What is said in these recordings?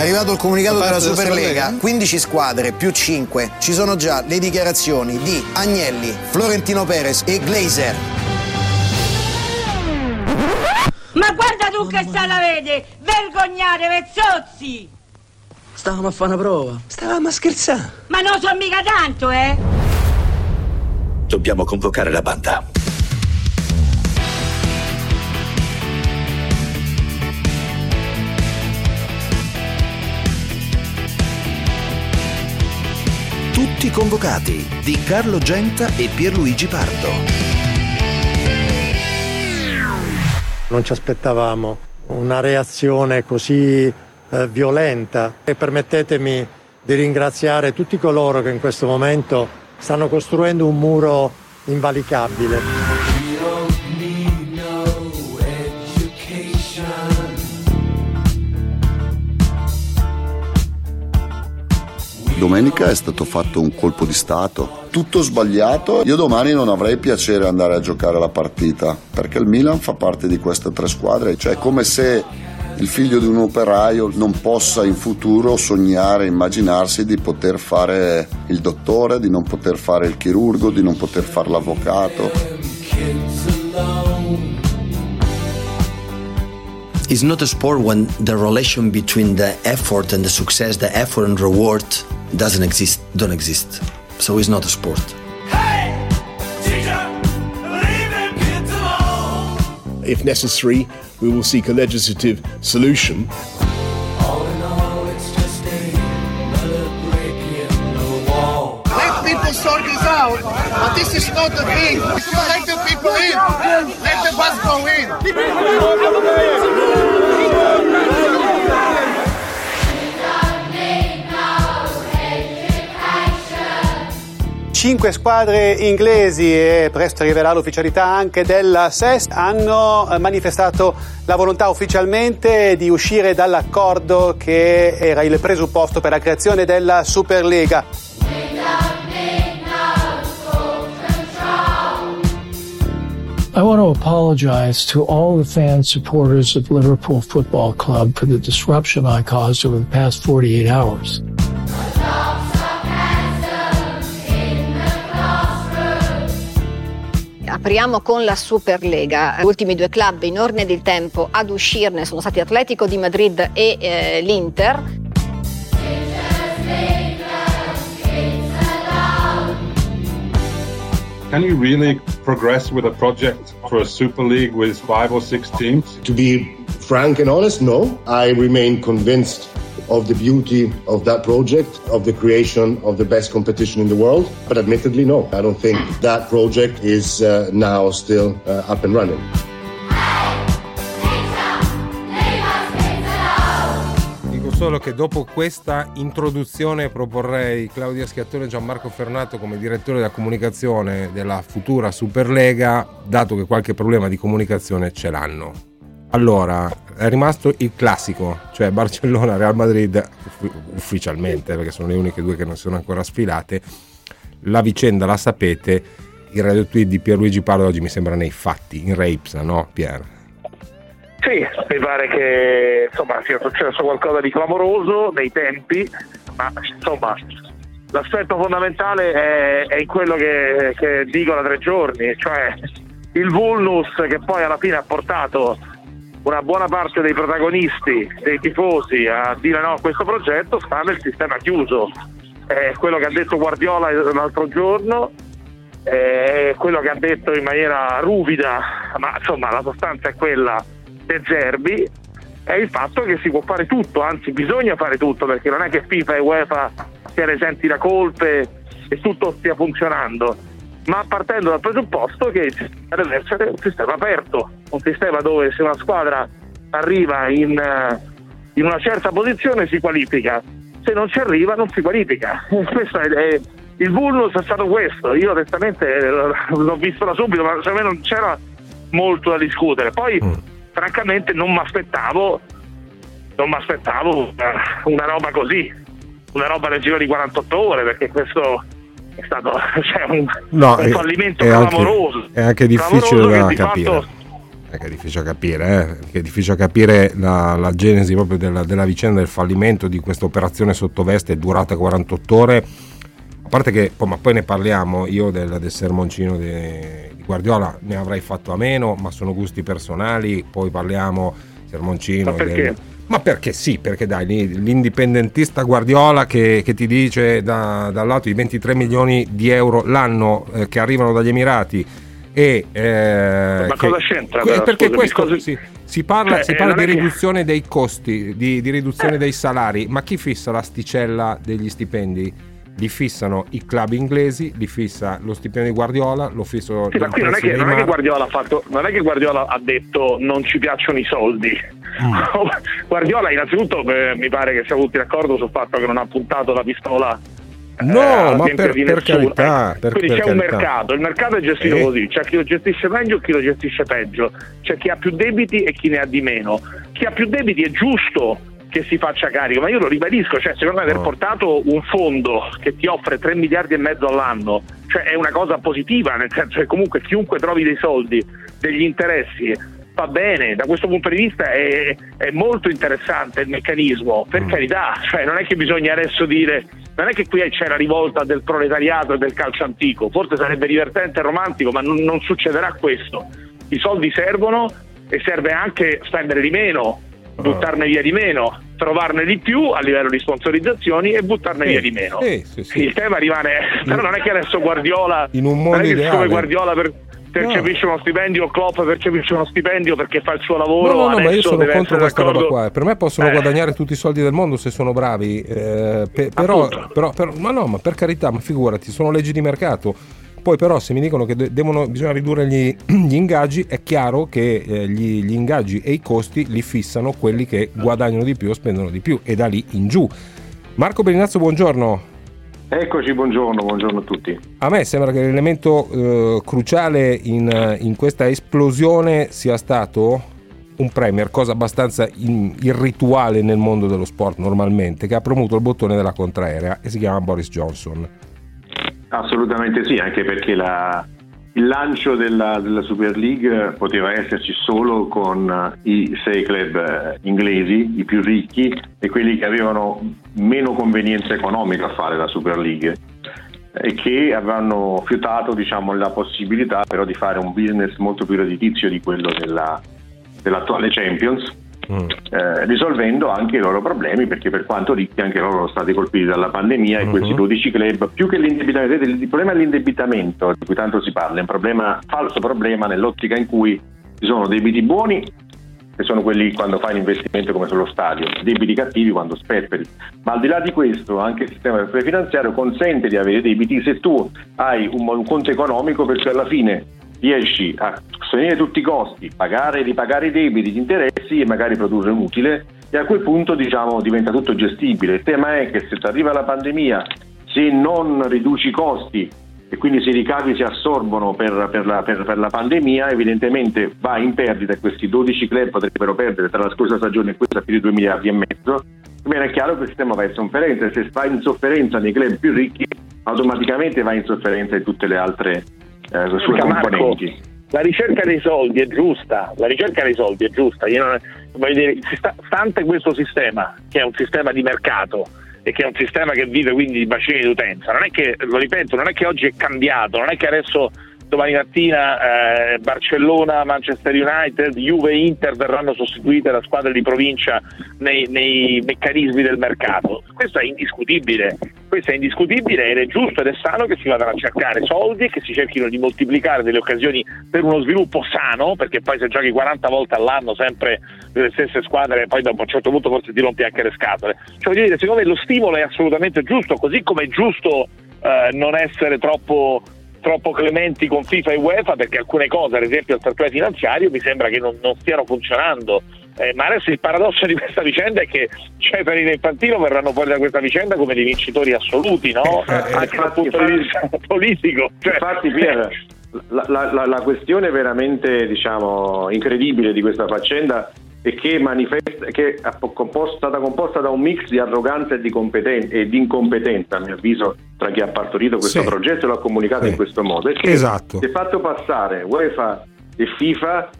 è arrivato il comunicato della Superlega, 15 squadre più 5. Ci sono già le dichiarazioni di Agnelli, Florentino Perez e Glazer. Ma guarda tu che sta la vede! Vergognate, vezzozzi! Stavamo a fare una prova. Stavamo a scherzare. Ma non so mica tanto, eh! Dobbiamo convocare la banda. Tutti convocati di Carlo Genta e Pierluigi Pardo. Non ci aspettavamo una reazione così eh, violenta e permettetemi di ringraziare tutti coloro che in questo momento stanno costruendo un muro invalicabile. Domenica è stato fatto un colpo di Stato, tutto sbagliato. Io domani non avrei piacere andare a giocare la partita perché il Milan fa parte di queste tre squadre, cioè è come se il figlio di un operaio non possa in futuro sognare, immaginarsi di poter fare il dottore, di non poter fare il chirurgo, di non poter fare l'avvocato. It's not a sport when the relation between the effort and the success, the effort and reward doesn't exist, don't exist. So it's not a sport. If necessary, we will seek a legislative solution. Let people sort this out, but this is not the thing. If you let the people in, let the bus go in. Cinque squadre inglesi e presto arriverà l'ufficialità anche della SES hanno eh, manifestato la volontà ufficialmente di uscire dall'accordo che era il presupposto per la creazione della Superlega. I want to apologize to all the fans supporters of Liverpool Football Club for the disruption I caused over the past 48 hours. Apriamo con la Superlega. Gli ultimi due club in ordine di tempo ad uscirne sono stati Atletico di Madrid e eh, l'Inter. Can you really progress with a project for a Super League with five or six teams? To be frank and honest, no. I remain convinced of the beauty of that project, of the creation of the best competition in the world. But admittedly, no, I don't think that project is uh, now still uh, up and running. Solo che dopo questa introduzione proporrei Claudia Schiattone e Gianmarco Fernato come direttore della comunicazione della futura Superlega, dato che qualche problema di comunicazione ce l'hanno. Allora, è rimasto il classico, cioè Barcellona, Real Madrid ufficialmente, perché sono le uniche due che non sono ancora sfilate. La vicenda la sapete, il radio tweet di Pierluigi Pardo oggi mi sembra nei fatti, in Rapsa, no Pier? Sì, mi pare che insomma, sia successo qualcosa di clamoroso nei tempi, ma insomma l'aspetto fondamentale è, è quello che, che dico da tre giorni, cioè il vulnus che poi alla fine ha portato una buona parte dei protagonisti, dei tifosi a dire no a questo progetto sta nel sistema chiuso. È quello che ha detto Guardiola l'altro giorno, è quello che ha detto in maniera ruvida, ma insomma la sostanza è quella De Zerbi, è il fatto che si può fare tutto, anzi bisogna fare tutto perché non è che FIFA e UEFA siano esenti da colpe e tutto stia funzionando ma partendo dal presupposto che deve essere un sistema aperto, un sistema dove se una squadra arriva in, eh, in una certa posizione si qualifica, se non ci arriva non si qualifica. È, è, il vulnus è stato questo, io onestamente l'ho visto da subito, ma secondo me non c'era molto da discutere. Poi mm. francamente non mi aspettavo non mi aspettavo una, una roba così, una roba nel giro di 48 ore, perché questo è stato cioè, un, no, un fallimento è clamoroso. Anche, è anche difficile da capire. Fatto, È difficile capire, eh? È difficile capire la, la genesi proprio della, della, vicenda del fallimento di questa operazione sottoveste durata 48 ore. A parte che, poi, ma poi ne parliamo, io del, del sermoncino di, di Guardiola ne avrei fatto a meno, ma sono gusti personali, poi parliamo sermoncino. Ma perché? Del, ma perché sì, perché dai, l'indipendentista Guardiola che, che ti dice da, dal lato i 23 milioni di euro l'anno eh, che arrivano dagli Emirati e eh, ma che, cosa c'entra? Però, perché scusami, questo cosa- si, si parla, Cioè, si eh, parla di è che- riduzione dei costi, di, di riduzione dei salari, ma chi fissa l'asticella degli stipendi? Li fissano i club inglesi, li fissa lo stipendio di Guardiola, lo fisso Sì, ma qui non è, che, non è che Guardiola ha fatto, non è che Guardiola ha detto non ci piacciono i soldi. Guardiola innanzitutto eh, mi pare che siamo tutti d'accordo sul fatto che non ha puntato la pistola No, eh, ma per, di per carità, Eh, per, Quindi per c'è un carità. mercato, il mercato è gestito Eh. così, c'è chi lo gestisce meglio e chi lo gestisce peggio, c'è chi ha più debiti e chi ne ha di meno. Chi ha più debiti è giusto che si faccia carico, ma io lo ribadisco, cioè secondo me aver portato un fondo che ti offre 3 miliardi e mezzo all'anno, cioè è una cosa positiva, nel senso che comunque chiunque trovi dei soldi, degli interessi, va bene, da questo punto di vista è, è molto interessante il meccanismo, per carità, cioè non è che bisogna adesso dire, non è che qui c'è la rivolta del proletariato e del calcio antico, forse sarebbe divertente e romantico, ma non, non succederà questo. I soldi servono e serve anche spendere di meno, buttarne via di meno, trovarne di più a livello di sponsorizzazioni e buttarne Sì, via di meno. sì, sì, sì. Il tema rimane, però non è che adesso Guardiola, In un non mondo è che ideale. Guardiola per, percepisce uno stipendio, Klopp percepisce uno stipendio perché fa il suo lavoro, No, no, no, ma io sono contro questa roba d'accordo. qua. Per me possono Eh. guadagnare tutti i soldi del mondo se sono bravi, eh, pe- però, però, però- ma no, ma per carità, ma figurati, sono leggi di mercato. Poi però se mi dicono che de- devono, bisogna ridurre gli, gli ingaggi, è chiaro che eh, gli, gli ingaggi e i costi li fissano quelli che guadagnano di più o spendono di più e da lì in giù. Marco Bellinazzo, buongiorno. Eccoci, buongiorno, buongiorno a tutti. A me sembra che l'elemento eh, cruciale in, in questa esplosione sia stato un premier, cosa abbastanza in- irrituale nel mondo dello sport normalmente, che ha premuto il bottone della contraerea e si chiama Boris Johnson. Assolutamente sì, anche perché la- il lancio della, della Super League poteva esserci solo con i sei club eh, inglesi, i più ricchi e quelli che avevano meno convenienza economica a fare la Super League e che avevano fiutato diciamo, la possibilità però di fare un business molto più redditizio di quello della- dell'attuale Champions eh, risolvendo anche i loro problemi perché per quanto ricchi anche loro sono stati colpiti dalla pandemia e questi 12 club più che l'indebitamento il problema dell'indebitamento di cui tanto si parla è un problema falso problema nell'ottica in cui ci sono debiti buoni che sono quelli quando fai l'investimento come sullo stadio, debiti cattivi quando sperperi. Ma al di là di questo, anche il sistema finanziario consente di avere debiti se tu hai un, un conto economico perché alla fine riesci a sostenere tutti i costi, pagare e ripagare i debiti, gli interessi e magari produrre un utile e a quel punto diciamo diventa tutto gestibile. Il tema è che se arriva la pandemia, se non riduci i costi e quindi se i ricavi si assorbono per, per la, per- per la pandemia, evidentemente va in perdita e questi 12 club potrebbero perdere tra la scorsa stagione e questa più di 2 miliardi e mezzo. Quindi è chiaro che il sistema va in sofferenza e se va in sofferenza nei club più ricchi, automaticamente va in sofferenza in tutte le altre eh, sue Scusa, Marco, componenti. la ricerca dei soldi è giusta, la ricerca dei soldi è giusta. Non- voglio dire, sta- stante questo sistema, che è un sistema di mercato e che è un sistema che vive quindi di bacini di utenza, non è che, lo ripeto, non è che oggi è cambiato, non è che adesso domani mattina eh, Barcellona, Manchester United, Juve e Inter verranno sostituite da squadre di provincia nei, nei meccanismi del mercato. Questo è indiscutibile, questo è indiscutibile ed è giusto ed è sano che si vadano a cercare soldi e che si cerchino di moltiplicare delle occasioni per uno sviluppo sano, perché poi se giochi 40 volte all'anno sempre nelle stesse squadre, poi dopo a un certo punto forse ti rompi anche le scatole. Cioè, voglio dire, secondo me lo stimolo è assolutamente giusto, così come è giusto eh, non essere troppo troppo clementi con FIFA e UEFA perché alcune cose, ad esempio il fair finanziario, mi sembra che non, non stiano funzionando. Eh, ma adesso il paradosso di questa vicenda è che Ceferi e Infantino verranno fuori da questa vicenda come dei vincitori assoluti, no? Anche dal punto di vista politico. Cioè, Infatti, Pier, la, la- la- la questione veramente diciamo, incredibile di questa faccenda è che, manifesta, che è composta- stata composta da un mix di arroganza e di, e di incompetenza, a mio avviso, tra chi ha partorito questo Sì. progetto e lo ha comunicato in questo modo. E che Esatto. si è fatto passare UEFA e FIFA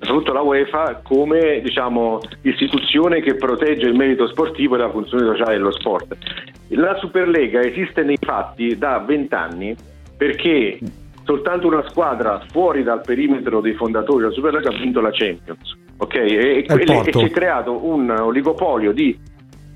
soprattutto la UEFA, come diciamo, istituzione che protegge il merito sportivo e la funzione sociale dello sport. La Superlega esiste nei fatti da vent'anni perché soltanto una squadra fuori dal perimetro dei fondatori della Superlega ha vinto la Champions. Ok? E, e, il e si è creato un oligopolio di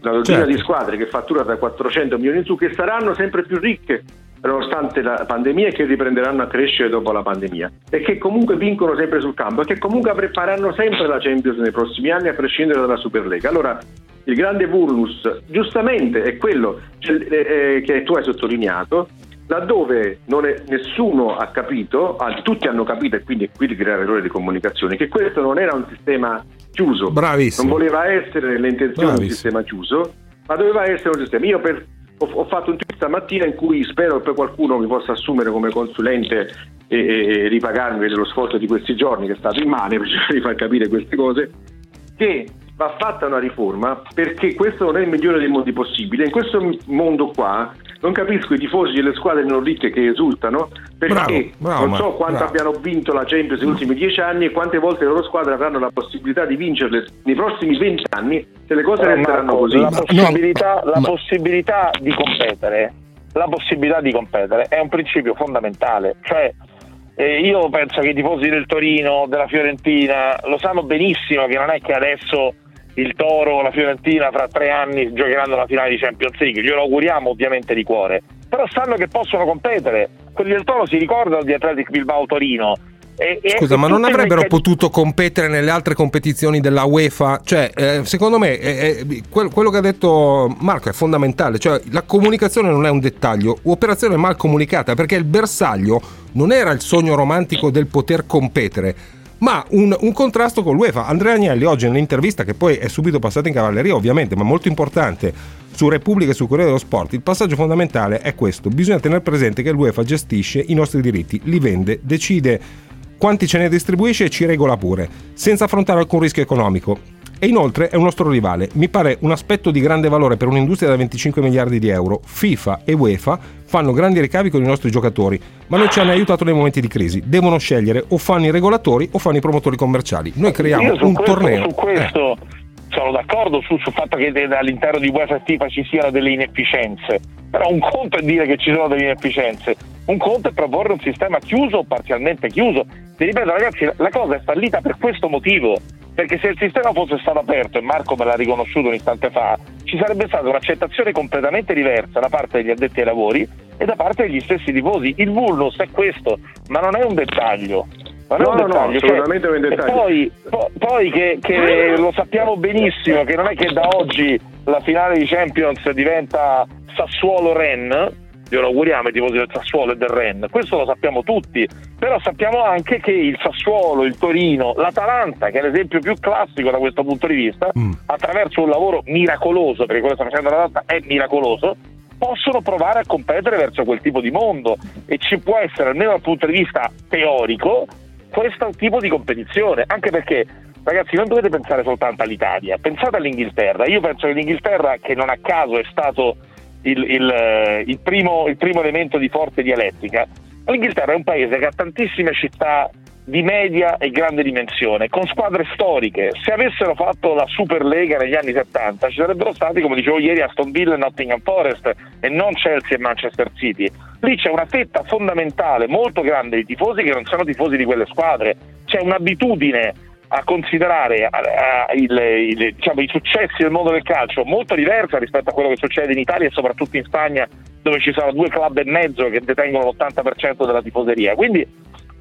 una dozzina Certo. di squadre che fattura da 400 milioni in su che saranno sempre più ricche nonostante la pandemia e che riprenderanno a crescere dopo la pandemia e che comunque vincono sempre sul campo e che comunque prepareranno sempre la Champions nei prossimi anni a prescindere dalla Superlega. Allora il grande vulnus giustamente è quello eh, eh, che tu hai sottolineato laddove non è- nessuno ha capito, anzi tutti hanno capito e quindi è qui di creare errore di comunicazione, che questo non era un sistema chiuso, Bravissimo. non voleva essere nelle intenzioni un sistema chiuso, ma doveva essere un sistema. Io per- ho, ho fatto un tweet stamattina in cui spero che poi qualcuno mi possa assumere come consulente e, e- e ripagarmi dello sforzo di questi giorni che è stato immane per cercare di far capire queste cose, che va fatta una riforma perché questo non è il migliore dei mondi possibili. In questo mondo qua non capisco i tifosi delle squadre non ricche che esultano perché Bravo, bravo, non so quanto bravo. abbiano vinto la Champions negli ultimi dieci anni e quante volte le loro squadre avranno la possibilità di vincerle nei prossimi vent'anni se le cose Però, resteranno Marco, così. La, possibilità, la possibilità di competere, la possibilità di competere è un principio fondamentale. Cioè, eh, io penso che i tifosi del Torino, della Fiorentina, lo sanno benissimo che non è che adesso il Toro o la Fiorentina fra tre anni giocheranno la finale di Champions League. Glielo auguriamo ovviamente di cuore. Però sanno che possono competere. Quelli del Toro si ricordano di Athletic Bilbao Torino. E- Scusa, e ma non avrebbero potuto competere nelle altre competizioni della UEFA? Cioè, eh, secondo me eh, eh, quel- quello che ha detto Marco è fondamentale. Cioè, la comunicazione non è un dettaglio, operazione mal comunicata, perché il bersaglio non era il sogno romantico del poter competere. Ma un, un contrasto con l'UEFA. Andrea Agnelli oggi nell'intervista, che poi è subito passata in cavalleria, ovviamente, ma molto importante, su Repubblica e su Corriere dello Sport, il passaggio fondamentale è questo. Bisogna tenere presente che l'UEFA gestisce i nostri diritti, li vende, decide quanti ce ne distribuisce e ci regola pure, senza affrontare alcun rischio economico. E inoltre è un nostro rivale. Mi pare un aspetto di grande valore per un'industria da 25 miliardi di euro. FIFA e UEFA fanno grandi ricavi con i nostri giocatori, ma non ci hanno aiutato nei momenti di crisi. Devono scegliere o fanno i regolatori o fanno i promotori commerciali. Noi creiamo un questo, torneo. Su questo sono d'accordo sul, sul fatto che all'interno di UEFA e FIFA ci siano delle inefficienze. Però un conto è dire che ci sono delle inefficienze, un conto è proporre un sistema chiuso o parzialmente chiuso. Ti ripeto, ragazzi, la cosa è fallita per questo motivo. Perché se il sistema fosse stato aperto, e Marco me l'ha riconosciuto un istante fa, ci sarebbe stata un'accettazione completamente diversa da parte degli addetti ai lavori e da parte degli stessi tifosi. Il vulnus è questo, ma non è un dettaglio. Ma No, no, no, cioè- assolutamente un dettaglio. Poi, po- poi che, che lo sappiamo benissimo che non è che da oggi la finale di Champions diventa Sassuolo-Ren, glielo auguriamo ai tifosi del Sassuolo e del Ren, questo lo sappiamo tutti, però sappiamo anche che il Sassuolo, il Torino, l'Atalanta, che è l'esempio più classico da questo punto di vista, attraverso un lavoro miracoloso, perché quello che sta facendo l'Atalanta è miracoloso, possono provare a competere verso quel tipo di mondo e ci può essere, almeno dal punto di vista teorico, questo tipo di competizione, anche perché ragazzi non dovete pensare soltanto all'Italia, pensate all'Inghilterra, io penso che l'Inghilterra che non a caso è stato il, il, eh, il primo, il primo elemento di forte dialettica, l'Inghilterra è un paese che ha tantissime città di media e grande dimensione, con squadre storiche. Se avessero fatto la Superlega negli anni 70 ci sarebbero stati, come dicevo ieri, Aston Villa e Nottingham Forest e non Chelsea e Manchester City. Lì c'è una fetta fondamentale, molto grande di tifosi che non sono tifosi di quelle squadre. C'è un'abitudine a considerare eh, il- il- diciamo, i successi del mondo del calcio molto diversa rispetto a quello che succede in Italia e soprattutto in Spagna dove ci sono due club e mezzo che detengono l'80% della tifoseria. Quindi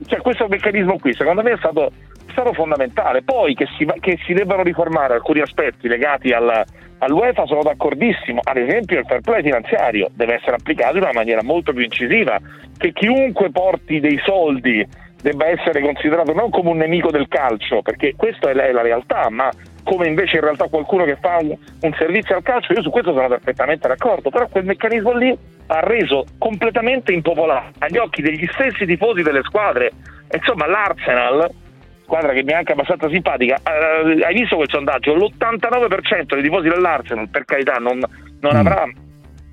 cioè, questo meccanismo qui secondo me è stato, è stato fondamentale. Poi che si, che si debbano riformare alcuni aspetti legati al, all'UEFA sono d'accordissimo, ad esempio il fair play finanziario deve essere applicato in una maniera molto più incisiva, che chiunque porti dei soldi debba essere considerato non come un nemico del calcio, perché questa è la, è la realtà, ma come invece in realtà qualcuno che fa un, un servizio al calcio, io su questo sono perfettamente d'accordo, però quel meccanismo lì ha reso completamente impopolare agli occhi degli stessi tifosi delle squadre. Insomma, l'Arsenal, squadra che mi è anche abbastanza simpatica, eh, hai visto quel sondaggio? L'89% dei tifosi dell'Arsenal, per carità, non, non avrà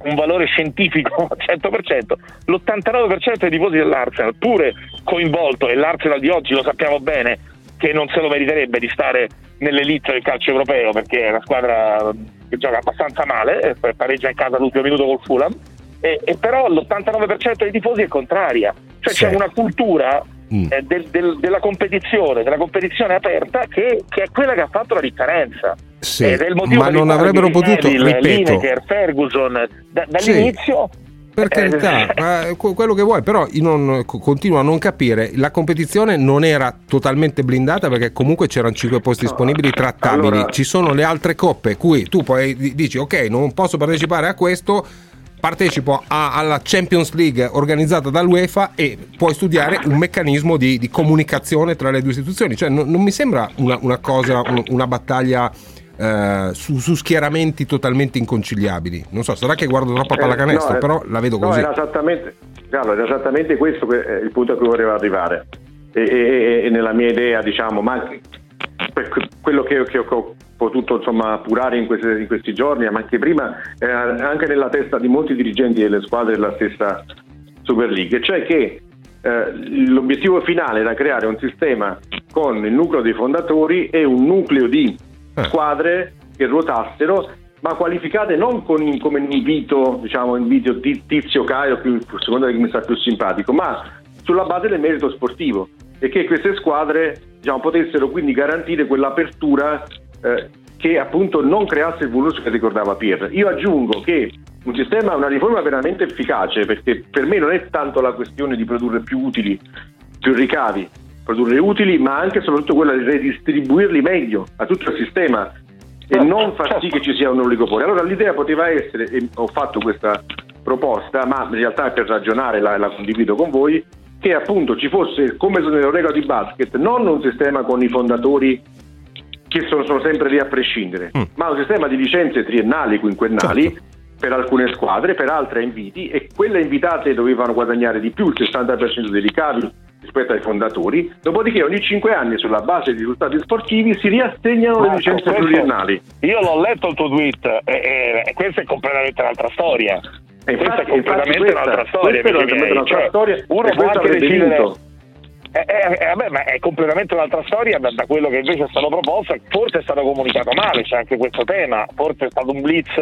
un valore scientifico al 100%, l'89% dei tifosi dell'Arsenal, pure coinvolto, e l'Arsenal di oggi lo sappiamo bene, che non se lo meriterebbe di stare nell'elite del calcio europeo perché è una squadra che gioca abbastanza male, eh, pareggia in casa l'ultimo minuto col Fulham, e, e però l'89% dei tifosi è contraria, cioè Sì. c'è una cultura eh, del- del- della competizione, della competizione aperta che, che è quella che ha fatto la differenza. Sì, Ed è il motivo ma non avrebbero potuto, Neville, ripeto- Lineker, Ferguson da- Sì. Per eh, carità, quello che vuoi, però io non, co- continuo a non capire. La competizione non era totalmente blindata perché comunque c'erano 5 posti disponibili trattabili. allora- Ci sono le altre coppe cui tu poi di- dici ok, non posso partecipare a questo. Partecipo a- alla Champions League organizzata dall'UEFA e puoi studiare un meccanismo di, di comunicazione tra le due istituzioni. Cioè, non, non mi sembra una, una cosa, un- una battaglia eh, su, su schieramenti totalmente inconciliabili. Non so, sarà che guardo troppo a Eh, pallacanestro, no, eh, però la vedo no, così. era esattamente, Carlo, era esattamente questo que- eh, il punto a cui volevo arrivare. E, e- e nella mia idea, diciamo, ma anche per que- quello che, che ho potuto insomma, appurare in, queste- in questi giorni, ma anche prima, era anche nella testa di molti dirigenti delle squadre della stessa Super League, cioè che eh, l'obiettivo finale era creare un sistema con il nucleo dei fondatori e un nucleo di squadre che ruotassero ma qualificate non in- come invito, diciamo, invito ti- tizio Caio, più, a seconda di chi mi sta più simpatico, ma sulla base del merito sportivo e che queste squadre diciamo, potessero quindi garantire quell'apertura eh, che appunto non creasse il vulnus che ricordava Pier. Io aggiungo che un sistema, una riforma veramente efficace, perché per me non è tanto la questione di produrre più utili, più ricavi, produrre utili, ma anche e soprattutto quella di redistribuirli meglio a tutto il sistema e non far sì che ci sia un oligopolio. Allora l'idea poteva essere, e ho fatto questa proposta, ma in realtà per ragionare, la, la condivido con voi, che appunto ci fosse, come nell'Eurego di basket, non un sistema con i fondatori che sono, sono sempre lì a prescindere, ma un sistema di licenze triennali, quinquennali per alcune squadre, per altre a inviti e quelle invitate dovevano guadagnare di più il 60% dei ricavi rispetto ai fondatori, dopodiché ogni 5 anni sulla base di risultati sportivi si riassegnano le licenze pluriennali. Io l'ho letto il tuo tweet e, e questa è completamente un'altra storia. E questa infatti- è completamente questa- un'altra storia. questa è completamente un'altra Cioè, storia, Uno e può anche decidere. vinto. Eh, eh, eh, vabbè, ma è completamente un'altra storia da, da quello che invece è stato proposto. Forse è stato comunicato male, c'è anche questo tema. Forse è stato un blitz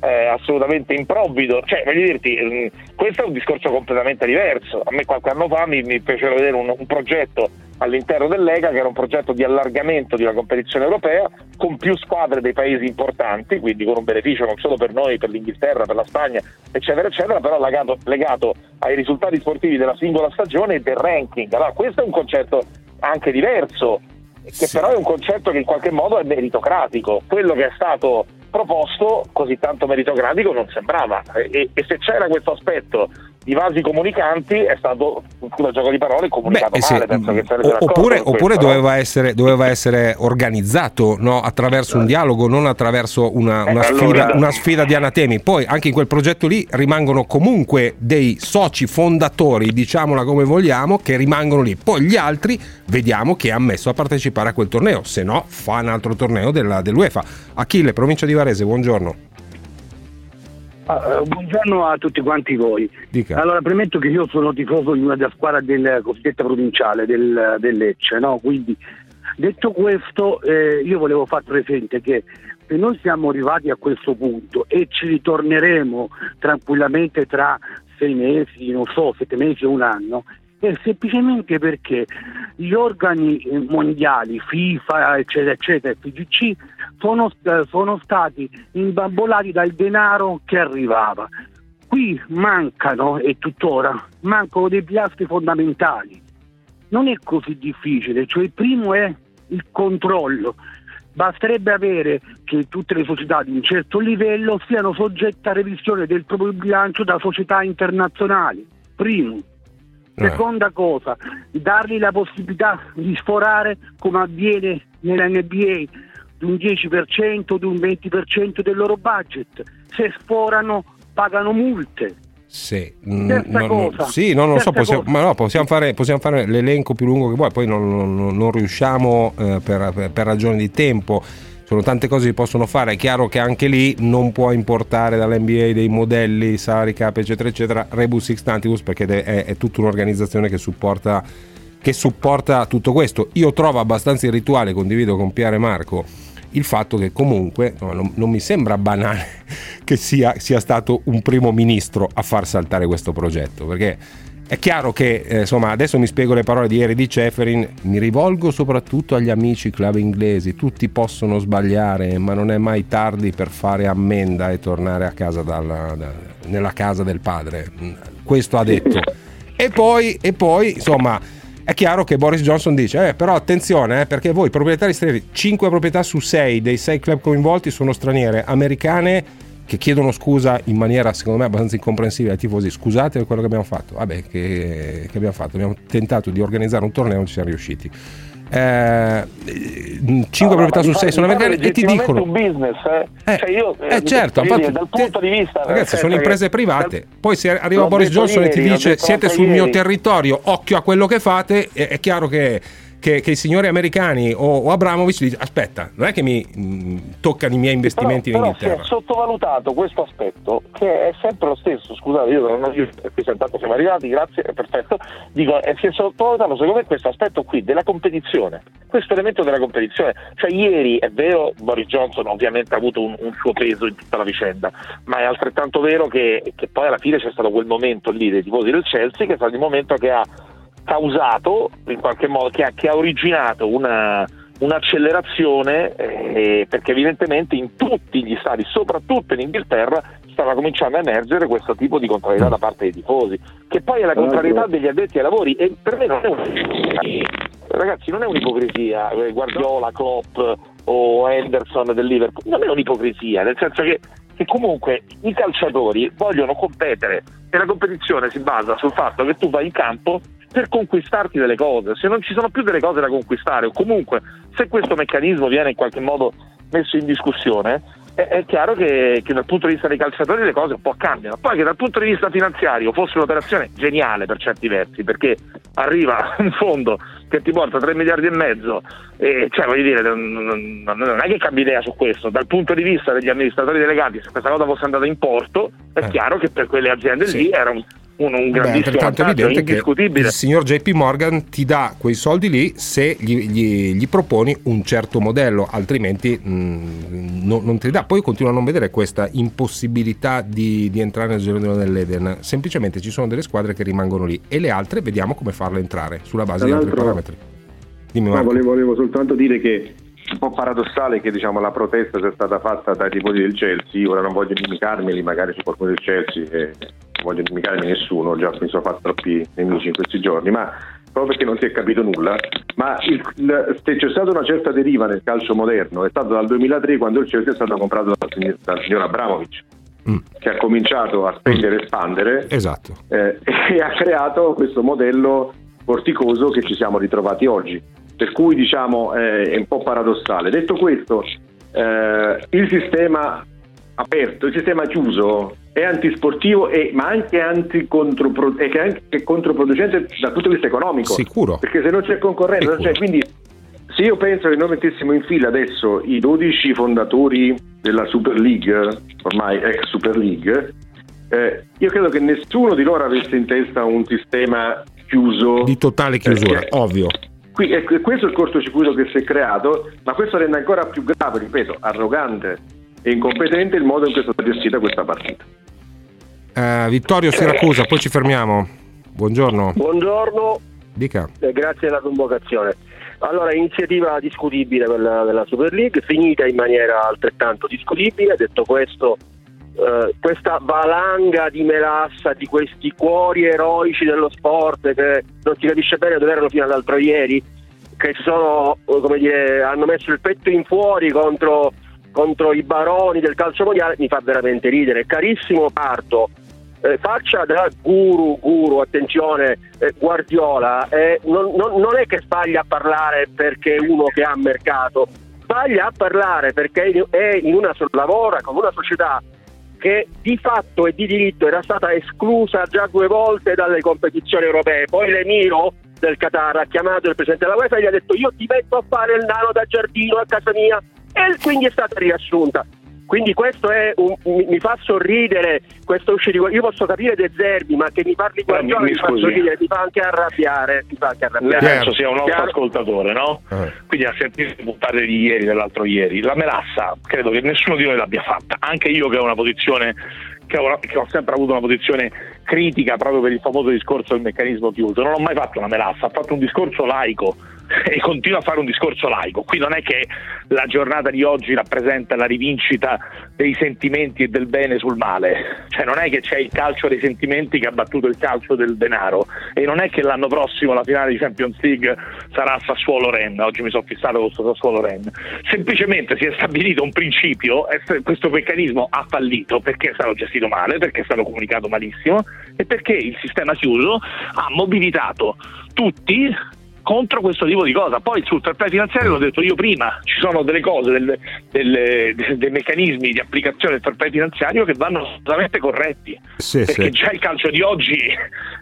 eh, assolutamente improvvido. Cioè, voglio dirti, ehm, questo è un discorso completamente diverso. A me qualche anno fa mi, mi fecero vedere un, un progetto all'interno del Lega che era un progetto di allargamento di una competizione europea con più squadre dei paesi importanti, quindi con un beneficio non solo per noi, per l'Inghilterra, per la Spagna, eccetera, eccetera, però legato, legato ai risultati sportivi della singola stagione e del ranking. Allora, questo è un concetto anche diverso, che però è un concetto che in qualche modo è meritocratico. Quello che è stato proposto così tanto meritocratico non sembrava. E, e se c'era questo aspetto di vasi comunicanti è stato scusa gioco di parole comunicato Eh sì, male d'accordo oppure, oppure doveva, essere, doveva essere organizzato no? attraverso un dialogo, non attraverso una, una Eh, sfida, allora- una sfida di anatemi. Poi anche in quel progetto lì rimangono comunque dei soci fondatori, diciamola come vogliamo, che rimangono lì. Poi gli altri vediamo che è ammesso a partecipare a quel torneo, se no fa un altro torneo della- dell'UEFA. Achille, provincia di Varese, buongiorno. Eh, buongiorno a tutti quanti voi. Dica. Allora, premetto che io sono tifoso di una della squadra del cosiddetta provinciale del, del Lecce, no? Quindi, detto questo, eh, io volevo far presente che se noi siamo arrivati a questo punto e ci ritorneremo tranquillamente tra sei mesi, non so, sette mesi o un anno, è semplicemente perché gli organi eh, mondiali, FIFA, eccetera, eccetera, FGC, sono, st- sono stati imbambolati dal denaro che arrivava. Qui mancano, e tuttora, mancano dei pilastri fondamentali. Non è così difficile, cioè il primo è il controllo. Basterebbe avere che tutte le società di un certo livello siano soggette a revisione del proprio bilancio da società internazionali. Primo. Seconda cosa, dargli la possibilità di sforare come avviene nella NBA di un 10%, di un 20% del loro budget. Se sforano pagano multe. Sì, no, no, sì, no, non lo so, possiamo, ma no, possiamo, fare, possiamo fare l'elenco più lungo che vuoi, poi non, non- non riusciamo eh, per, per- per ragioni di tempo. Sono tante cose che possono fare, è chiaro che anche lì non può importare dall'NBA dei modelli, salary cap, eccetera, eccetera, rebus sixtantibus, perché è, è tutta un'organizzazione che supporta che supporta tutto questo. Io trovo abbastanza irrituale, condivido con Piare Marco, il fatto che comunque no, non, non, mi sembra banale che sia, sia, stato un primo ministro a far saltare questo progetto, perché è chiaro che, eh, insomma, adesso mi spiego le parole di ieri di Ceferin, mi rivolgo soprattutto agli amici club inglesi, tutti possono sbagliare, ma non è mai tardi per fare ammenda e tornare a casa dalla, da, nella casa del padre. Questo ha detto. E poi, e poi insomma è chiaro che Boris Johnson dice, eh, però attenzione, eh, perché voi proprietari stranieri, 5 proprietà su 6 dei 6 club coinvolti sono straniere, americane che chiedono scusa in maniera secondo me abbastanza incomprensibile ai tifosi, scusate per quello che abbiamo fatto, vabbè che, che abbiamo fatto, abbiamo tentato di organizzare un torneo e non ci siamo riusciti eh, 5 no, proprietà su 6 sono americane e ti dicono un business eh. Eh, cioè io, eh, certo dire, infatti, dal punto di vista ragazzi sono imprese private dal, poi se arriva Boris Johnson ieri, e ti dice siete sul ieri. mio territorio occhio a quello che fate è, è chiaro che che, che, i signori americani o, o Abramovic dice aspetta, non è che mi mh, toccano i miei investimenti però, in Inghilterra. Però si è sottovalutato questo aspetto che è sempre lo stesso, scusate io non ho intanto siamo arrivati, grazie, perfetto, dico, eh, si è sottovalutato secondo me questo aspetto qui della competizione, questo elemento della competizione, cioè ieri è vero Boris Johnson ovviamente ha avuto un, un suo peso in tutta la vicenda, ma è altrettanto vero che, che poi alla fine c'è stato quel momento lì dei tifosi del Chelsea che è stato il momento che ha causato in qualche modo, che ha, che ha originato una, un'accelerazione eh, perché evidentemente in tutti gli stati, soprattutto in Inghilterra, stava cominciando a emergere questo tipo di contrarietà da parte dei tifosi, che poi è la contrarietà degli addetti ai lavori e per me non è un'ipocrisia. Ragazzi, non è un'ipocrisia eh, Guardiola, Klopp o Henderson del Liverpool, non è un'ipocrisia, nel senso che, che comunque i calciatori vogliono competere e la competizione si basa sul fatto che tu vai in campo per conquistarti delle cose. Se non ci sono più delle cose da conquistare, o comunque se questo meccanismo viene in qualche modo messo in discussione, è, chiaro che, che, dal punto di vista dei calciatori le cose un po' cambiano. Poi che dal punto di vista finanziario fosse un'operazione geniale per certi versi, perché arriva un fondo che ti porta 3 miliardi e mezzo, e cioè voglio dire, non, non, è che cambia idea su questo. Dal punto di vista degli amministratori delegati, se questa cosa fosse andata in porto, è eh. chiaro che per quelle aziende sì. lì era un un, un grandissimo Beh, è evidente indiscutibile. che il signor JP Morgan ti dà quei soldi lì se gli, gli, gli proponi un certo modello, altrimenti mh, no, non te li dà. Poi continuo a non vedere questa impossibilità di, di entrare nel giardino dell'Eden. Semplicemente ci sono delle squadre che rimangono lì e le altre vediamo come farle entrare sulla base di altri parametri. Dimmi, no, volevo, volevo soltanto dire che è un po' paradossale che diciamo, la protesta sia stata fatta dai tifosi del Chelsea, ora non voglio inimicarmeli, magari c'è qualcuno del Chelsea e non voglio inimicarmi nessuno, già mi sono fatto troppi nemici in questi giorni, ma proprio perché non si è capito nulla, ma il, il, se c'è stata una certa deriva nel calcio moderno è stato dal 2003 quando il Chelsea è stato comprato dal, dal signor Abramovic. Mm. che ha cominciato a spendere e espandere esatto. eh, e ha creato questo modello vorticoso che ci siamo ritrovati oggi per cui diciamo eh, è un po' paradossale. Detto questo, eh, il sistema aperto, il sistema chiuso è antisportivo e, ma anche, anticontropro- è anche controproducente dal punto di vista economico. Sicuro. Perché se non c'è concorrenza, non c'è, quindi se io penso che noi mettessimo in fila adesso i 12 fondatori della Super League, ormai ex Super League, eh, io credo che nessuno di loro avesse in testa un sistema chiuso. Di totale chiusura, perché, ovvio. Qui, è, questo è il cortocircuito che si è creato, ma questo rende ancora più grave, ripeto, arrogante e incompetente il modo in cui è stata gestita questa partita. Uh, Vittorio Siracusa, poi ci fermiamo. Buongiorno. Buongiorno. Dica. Eh, grazie della convocazione. Allora, iniziativa discutibile della, della Super League, finita in maniera altrettanto discutibile. Detto questo, Uh, questa valanga di melassa di questi cuori eroici dello sport che non si capisce bene dove erano fino all'altro ieri, che sono, come dire, hanno messo il petto in fuori contro, contro i baroni del calcio mondiale, mi fa veramente ridere. Carissimo Parto, eh, faccia da guru, guru, attenzione, eh, Guardiola, eh, non, non, non è che sbaglia a parlare perché è uno che ha mercato, sbaglia a parlare perché è in una, lavora con una società che di fatto e di diritto era stata esclusa già due volte dalle competizioni europee. Poi l'Emiro del Qatar ha chiamato il presidente della UEFA e gli ha detto io ti metto a fare il nano da giardino a casa mia e quindi è stata riassunta. Quindi questo è un, mi, mi fa sorridere questo uscita. Io posso capire De Zerbi, ma che mi parli Guardiola mi- mi, mi fa scusi. sorridere, mi fa anche arrabbiare. Mi fa anche arrabbiare. penso sia un nostro Chiaro? ascoltatore, no? Quindi a sentire le puntate di ieri, dell'altro ieri, la melassa credo che nessuno di noi l'abbia fatta, anche io che ho una posizione che ho, che ho sempre avuto una posizione critica proprio per il famoso discorso del meccanismo chiuso, non ho mai fatto una melassa, ho fatto un discorso laico e continuo a fare un discorso laico. Qui non è che la giornata di oggi rappresenta la rivincita dei sentimenti e del bene sul male, cioè non è che c'è il calcio dei sentimenti che ha battuto il calcio del denaro. E non è che l'anno prossimo la finale di Champions League sarà Sassuolo-Rennes, oggi mi sono fissato con questo Sassuolo-Rennes, semplicemente si è stabilito un principio e questo meccanismo ha fallito perché è stato gestito male, perché è stato comunicato malissimo e perché il sistema chiuso ha mobilitato tutti contro questo tipo di cosa. Poi sul fair play finanziario l'ho detto io prima, ci sono delle cose, del- delle- de- dei meccanismi di applicazione del fair play finanziario che vanno assolutamente corretti. Sì, perché sì. già il calcio di oggi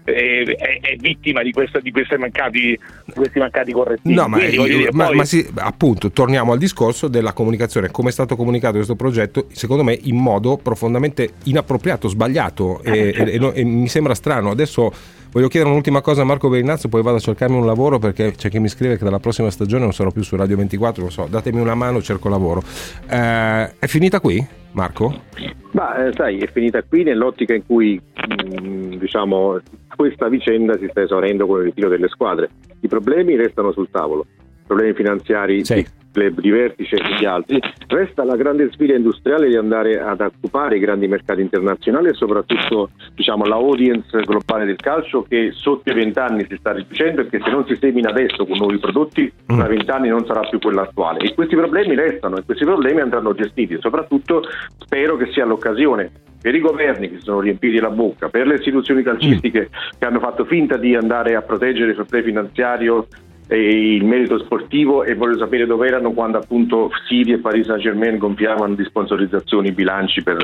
è, è- è vittima di, questa- di questi mancati, questi mancati correttivi. No, ma, Quindi, voglio dire, ma- poi- ma sì, appunto, torniamo al discorso della comunicazione. Come è stato comunicato questo progetto, secondo me, in modo profondamente inappropriato, sbagliato e, e- e no- e mi sembra strano. Adesso voglio chiedere un'ultima cosa a Marco Berinazzo, poi vado a cercarmi un lavoro perché c'è chi mi scrive che dalla prossima stagione non sarò più su Radio 24, lo so, datemi una mano, cerco lavoro. Eh, è finita qui, Marco? Ma eh, sai, è finita qui nell'ottica in cui mh, diciamo, questa vicenda si sta esaurendo con il ritiro delle squadre. I problemi restano sul tavolo, problemi finanziari di club di vertice e di altri. Resta la grande sfida industriale di andare ad occupare i grandi mercati internazionali e soprattutto diciamo, la audience globale del calcio che sotto i vent'anni si sta riducendo e che se non si semina adesso con nuovi prodotti tra vent'anni non sarà più quella attuale. E questi problemi restano e questi problemi andranno gestiti e soprattutto spero che sia l'occasione per i governi che si sono riempiti la bocca, per le istituzioni calcistiche che hanno fatto finta di andare a proteggere il fair play finanziario il merito sportivo e voglio sapere dove erano quando appunto City e Paris Saint Germain gonfiavano di sponsorizzazioni i bilanci per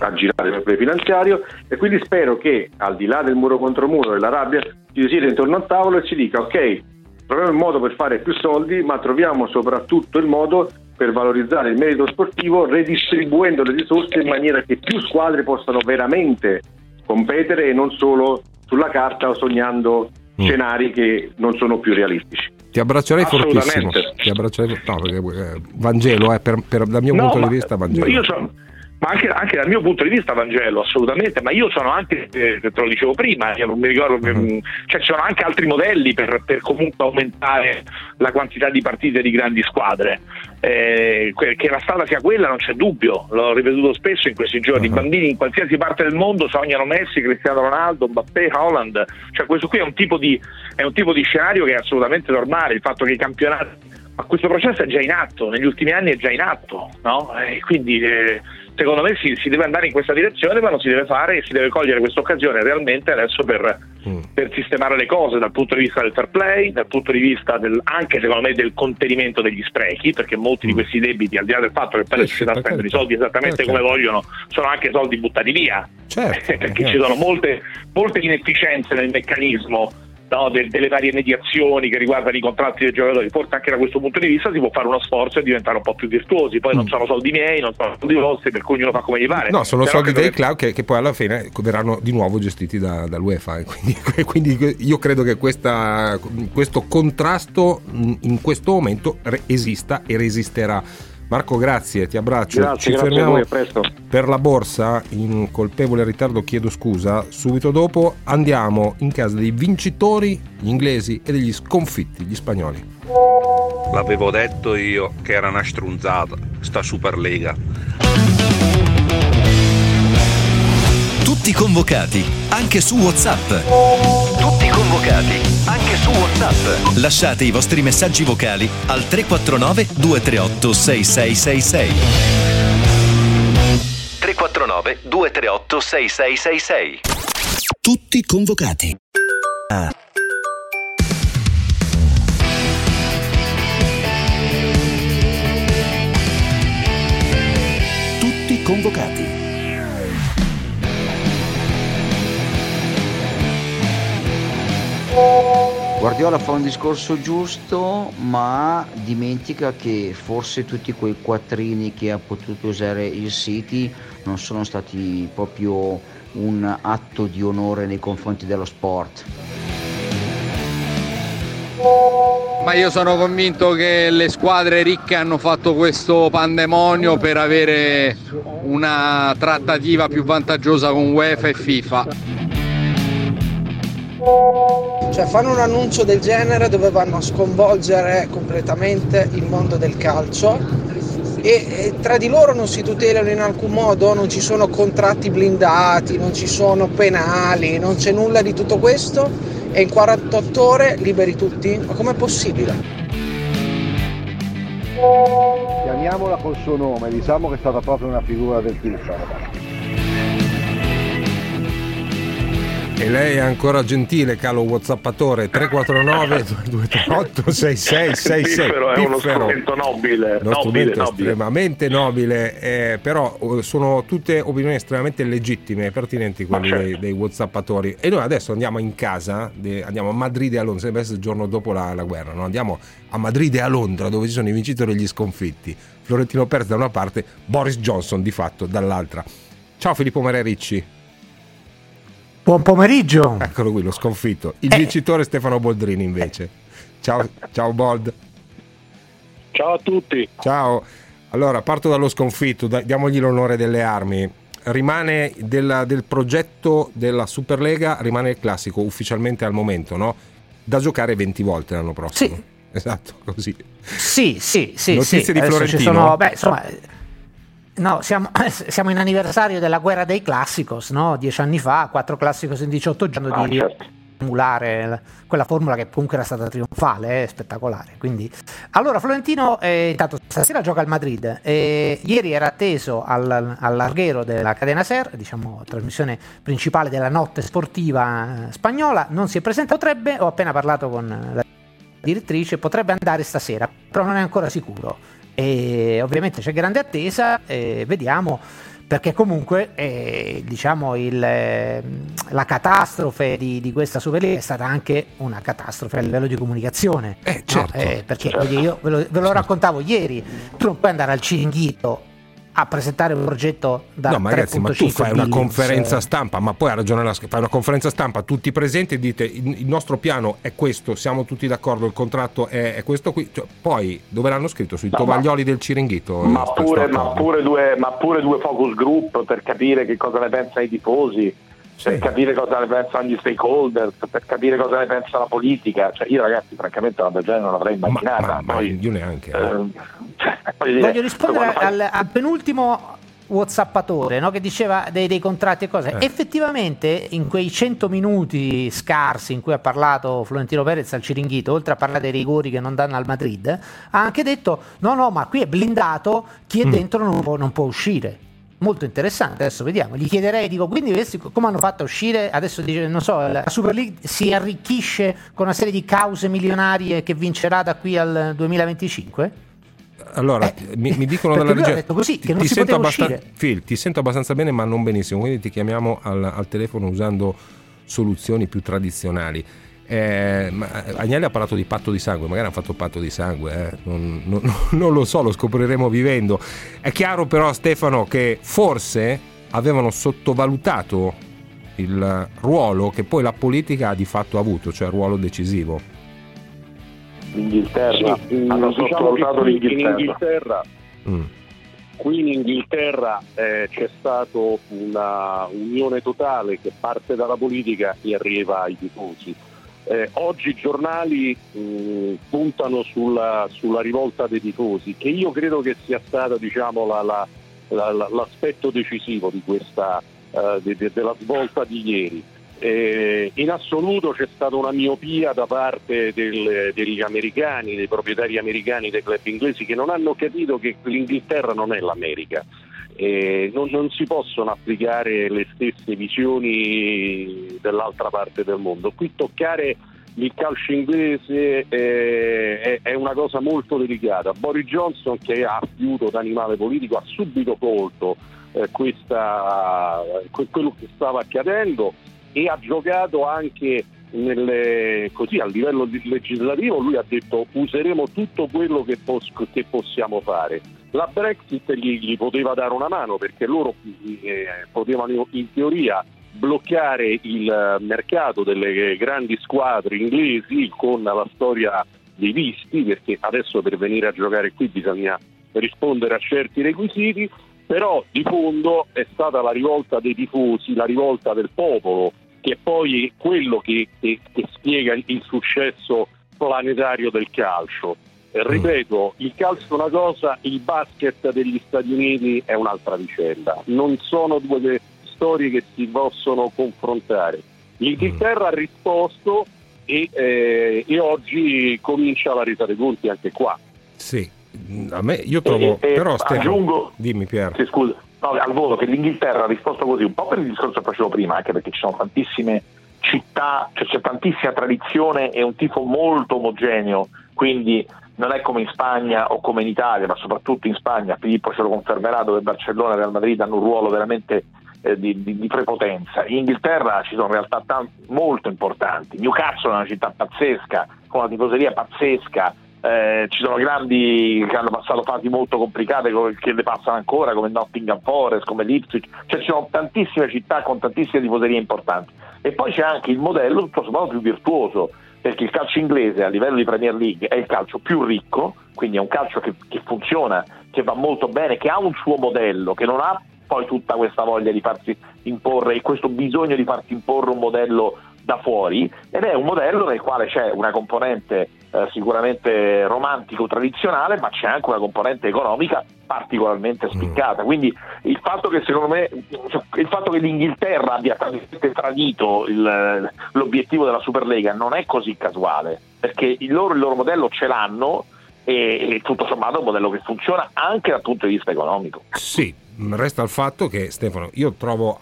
aggirare il finanziario. E quindi spero che al di là del muro contro muro della rabbia ci si sieda intorno al tavolo e si dica ok troviamo il modo per fare più soldi ma troviamo soprattutto il modo per valorizzare il merito sportivo redistribuendo le risorse in maniera che più squadre possano veramente competere e non solo sulla carta o sognando scenari che non sono più realistici. Ti abbraccerei fortissimo. Ti abbraccerei, no, perché, eh, Vangelo, eh, per, per- dal mio No, punto di vista, Vangelo. Io sono, ma anche, anche dal mio punto di vista Vangelo, assolutamente, ma io sono anche, eh, te lo dicevo prima, io non mi ricordo, Mhm. mm, cioè ci sono anche altri modelli per, per comunque aumentare la quantità di partite di grandi squadre. Eh, che la strada sia quella non c'è dubbio, l'ho ripetuto spesso in questi giorni, i bambini in qualsiasi parte del mondo sognano Messi, Cristiano Ronaldo, Mbappé, Holland, cioè questo qui è un tipo di, è un tipo di scenario che è assolutamente normale, il fatto che i campionati ma questo processo è già in atto, negli ultimi anni è già in atto, no? E quindi eh, secondo me si, si deve andare in questa direzione, ma lo si deve fare e si deve cogliere questa occasione realmente adesso per, per sistemare le cose dal punto di vista del fair play, dal punto di vista del- anche secondo me del contenimento degli sprechi, perché molti di questi debiti, al di là del fatto che poi le società spendono i soldi esattamente come vogliono, sono anche soldi buttati via. perché ci sono molte, molte inefficienze nel meccanismo no, del- delle varie mediazioni che riguardano i contratti dei giocatori. Forse anche da questo punto di vista si può fare uno sforzo e diventare un po' più virtuosi. Poi non sono soldi miei, non sono soldi vostri, per cui ognuno fa come gli pare. No, sono Però soldi dei che- club che, che poi alla fine verranno di nuovo gestiti da- dall'UEFA. e Quindi, quindi io credo che questa- questo contrasto mh, in questo momento esista e resisterà. Marco, grazie, ti abbraccio. Grazie, Ci grazie a fermiamo voi, a presto. per la borsa. In colpevole ritardo chiedo scusa. Subito dopo andiamo in casa dei vincitori, gli inglesi, e degli sconfitti, gli spagnoli. L'avevo detto io che era una strunzata, sta Superlega. Tutti convocati, anche su WhatsApp. Tutti convocati, anche su WhatsApp. Lasciate i vostri messaggi vocali al 349 238 6666. 349 238 6666. Tutti convocati. Ah. Tutti convocati. Guardiola fa un discorso giusto, ma dimentica che forse tutti quei quattrini che ha potuto usare il City non sono stati proprio un atto di onore nei confronti dello sport. Ma io sono convinto che le squadre ricche hanno fatto questo pandemonio per avere una trattativa più vantaggiosa con UEFA e FIFA. Cioè fanno un annuncio del genere dove vanno a sconvolgere completamente il mondo del calcio e, e tra di loro non si tutelano in alcun modo, non ci sono contratti blindati, non ci sono penali, non c'è nulla di tutto questo e in 48 ore liberi tutti? Ma com'è possibile? Chiamiamola col suo nome, diciamo che è stata proprio una figura del FIFA. E lei è ancora gentile, calo Whatsappatore 349 238 6666. Piffero è uno strumento nobile, Uno strumento nobile. estremamente nobile, eh, però eh, sono tutte opinioni estremamente legittime e pertinenti quelli Ma certo. dei, dei Whatsappatori. E noi adesso andiamo in casa, andiamo a Madrid e a Londra, sembra essere il giorno dopo la, la guerra, no? andiamo a Madrid e a Londra dove ci sono i vincitori e gli sconfitti. Florentino Perez da una parte, Boris Johnson di fatto dall'altra. Ciao Filippo Maria Ricci. Buon pomeriggio. Eccolo qui, lo sconfitto. Il Eh. vincitore Stefano Boldrini invece. Ciao, ciao Bold. Ciao a tutti. Ciao. Allora, parto dallo sconfitto, da- diamogli l'onore delle armi. Rimane della- del progetto della Superlega, rimane il classico ufficialmente al momento, no? Da giocare 20 volte l'anno prossimo. Sì. Esatto, così. Sì, sì, sì. Notizie sì. di Adesso ci Florentino? sono- beh, insomma, no, siamo, siamo in anniversario della guerra dei classicos, no? Dieci anni fa, quattro classicos in 18 giorni Ah, di certo. emulare la- quella formula che comunque era stata trionfale, eh, spettacolare. Quindi, allora, Florentino, eh, intanto stasera gioca al Madrid. eh, ieri era atteso al, all'arghero della cadena Ser, diciamo trasmissione principale della notte sportiva eh, spagnola. Non si è presentato, potrebbe, ho appena parlato con la direttrice, potrebbe andare stasera, però non è ancora sicuro. E ovviamente c'è grande attesa, vediamo perché comunque eh, diciamo il, eh, la catastrofe di, di questa Superlega è stata anche una catastrofe a livello di comunicazione. no? certo, Eh, perché certo. io ve lo, ve lo raccontavo ieri, tu non puoi andare al ciringhito a presentare un progetto da no, ma ragazzi, ma tu 3.5 fai una conferenza eh. stampa, ma poi ha ragione la fai una conferenza stampa tutti presenti e dite il, nostro piano è questo, siamo tutti d'accordo, il contratto è, è questo qui. Cioè, poi dove l'hanno scritto? Sui No, tovaglioli del Ciringhito? Ma eh, sto- pure, ma, pure due, ma pure due focus group per capire che cosa ne pensano i tifosi, per capire cosa ne pensano gli stakeholders, per capire cosa ne pensa la politica. Cioè, io ragazzi, francamente, una del genere non l'avrei immaginata. Ma Poi, io neanche. eh, cioè, voglio dire, Voglio rispondere fai- al, al penultimo Whatsappatore no, che diceva dei, dei contratti e cose. Eh. Effettivamente, in quei 100 minuti scarsi in cui ha parlato Florentino Perez al Ciringhito, oltre a parlare dei rigori che non danno al Madrid, ha anche detto: no, no, ma qui è blindato, chi è Mm. dentro non può, non può uscire. Molto interessante, adesso vediamo. Gli chiederei, dico, quindi come hanno fatto a uscire? Adesso dice, non so, la Super League si arricchisce con una serie di cause milionarie che vincerà da qui al 2025? Allora, mi, mi dicono Eh, dalla regia. così, ti- che non ti si sento uscire. Phil, ti sento abbastanza bene, ma non benissimo. Quindi ti chiamiamo al, al telefono usando soluzioni più tradizionali. Eh, ma Agnelli ha parlato di patto di sangue, magari hanno fatto patto di sangue, eh. non, non- non lo so, lo scopriremo vivendo. È chiaro però Stefano che forse avevano sottovalutato il ruolo che poi la politica ha di fatto avuto, cioè il ruolo decisivo. L'Inghilterra, Sì, hanno diciamo sottovalutato qui l'Inghilterra. In Inghilterra Mm. Qui in Inghilterra eh, c'è stata una unione totale che parte dalla politica e arriva ai tifosi. Eh, oggi i giornali mh, puntano sulla, sulla rivolta dei tifosi, che io credo che sia stata diciamo, la- la- la- la- l'aspetto decisivo questa, eh, de- de- della svolta di ieri. Eh, in assoluto c'è stata una miopia da parte del- degli americani, dei proprietari americani dei club inglesi che non hanno capito che l'Inghilterra non è l'America. Eh, non, non si possono applicare le stesse visioni dell'altra parte del mondo. Qui toccare il calcio inglese eh, è, è una cosa molto delicata. Boris Johnson, che ha fiuto d'animale politico, ha subito colto eh, questa- que- quello che stava accadendo e ha giocato anche nelle- così a livello legislativo lui ha detto useremo tutto quello che, pos- che possiamo fare. La Brexit gli, gli poteva dare una mano perché loro eh, potevano in teoria bloccare il eh, mercato delle grandi squadre inglesi con la storia dei visti, perché adesso per venire a giocare qui bisogna rispondere a certi requisiti, però di fondo è stata la rivolta dei tifosi, la rivolta del popolo, che poi è quello che, che- che spiega il successo planetario del calcio. E ripeto, il calcio è una cosa, il basket degli Stati Uniti è un'altra vicenda. Non sono due storie che si possono confrontare. L'Inghilterra ha risposto e, eh, e oggi comincia la resa dei conti anche qua. Sì, a me io trovo, E- e però Stefano, aggiungo- dimmi Pier. Sì, scusa, no, al volo che l'Inghilterra ha risposto così, un po' per il discorso che facevo prima, anche perché ci sono tantissime città, cioè c'è tantissima tradizione e un tifo molto omogeneo, quindi non è come in Spagna o come in Italia, ma soprattutto in Spagna, Filippo ce lo confermerà, dove Barcellona e Real Madrid hanno un ruolo veramente eh, di, di- di prepotenza. In Inghilterra ci sono realtà tan- molto importanti, Newcastle è una città pazzesca, con una tifoseria pazzesca, eh, ci sono grandi che hanno passato fasi molto complicate co- che le passano ancora come Nottingham Forest, come Leipzig, cioè ci sono tantissime città con tantissime tifoserie importanti. E poi c'è anche il modello tutto sommato più virtuoso perché il calcio inglese a livello di Premier League è il calcio più ricco, quindi è un calcio che, che funziona, che va molto bene, che ha un suo modello, che non ha poi tutta questa voglia di farsi imporre e questo bisogno di farsi imporre un modello da fuori ed è un modello nel quale c'è una componente eh, sicuramente romantico tradizionale ma c'è anche una componente economica particolarmente spiccata. Quindi il fatto che secondo me il fatto che l'Inghilterra abbia tradito il- l'obiettivo della Superlega non è così casuale perché il loro, il loro modello ce l'hanno e, e tutto sommato è un modello che funziona anche dal punto di vista economico. Sì, resta il fatto che Stefano, io trovo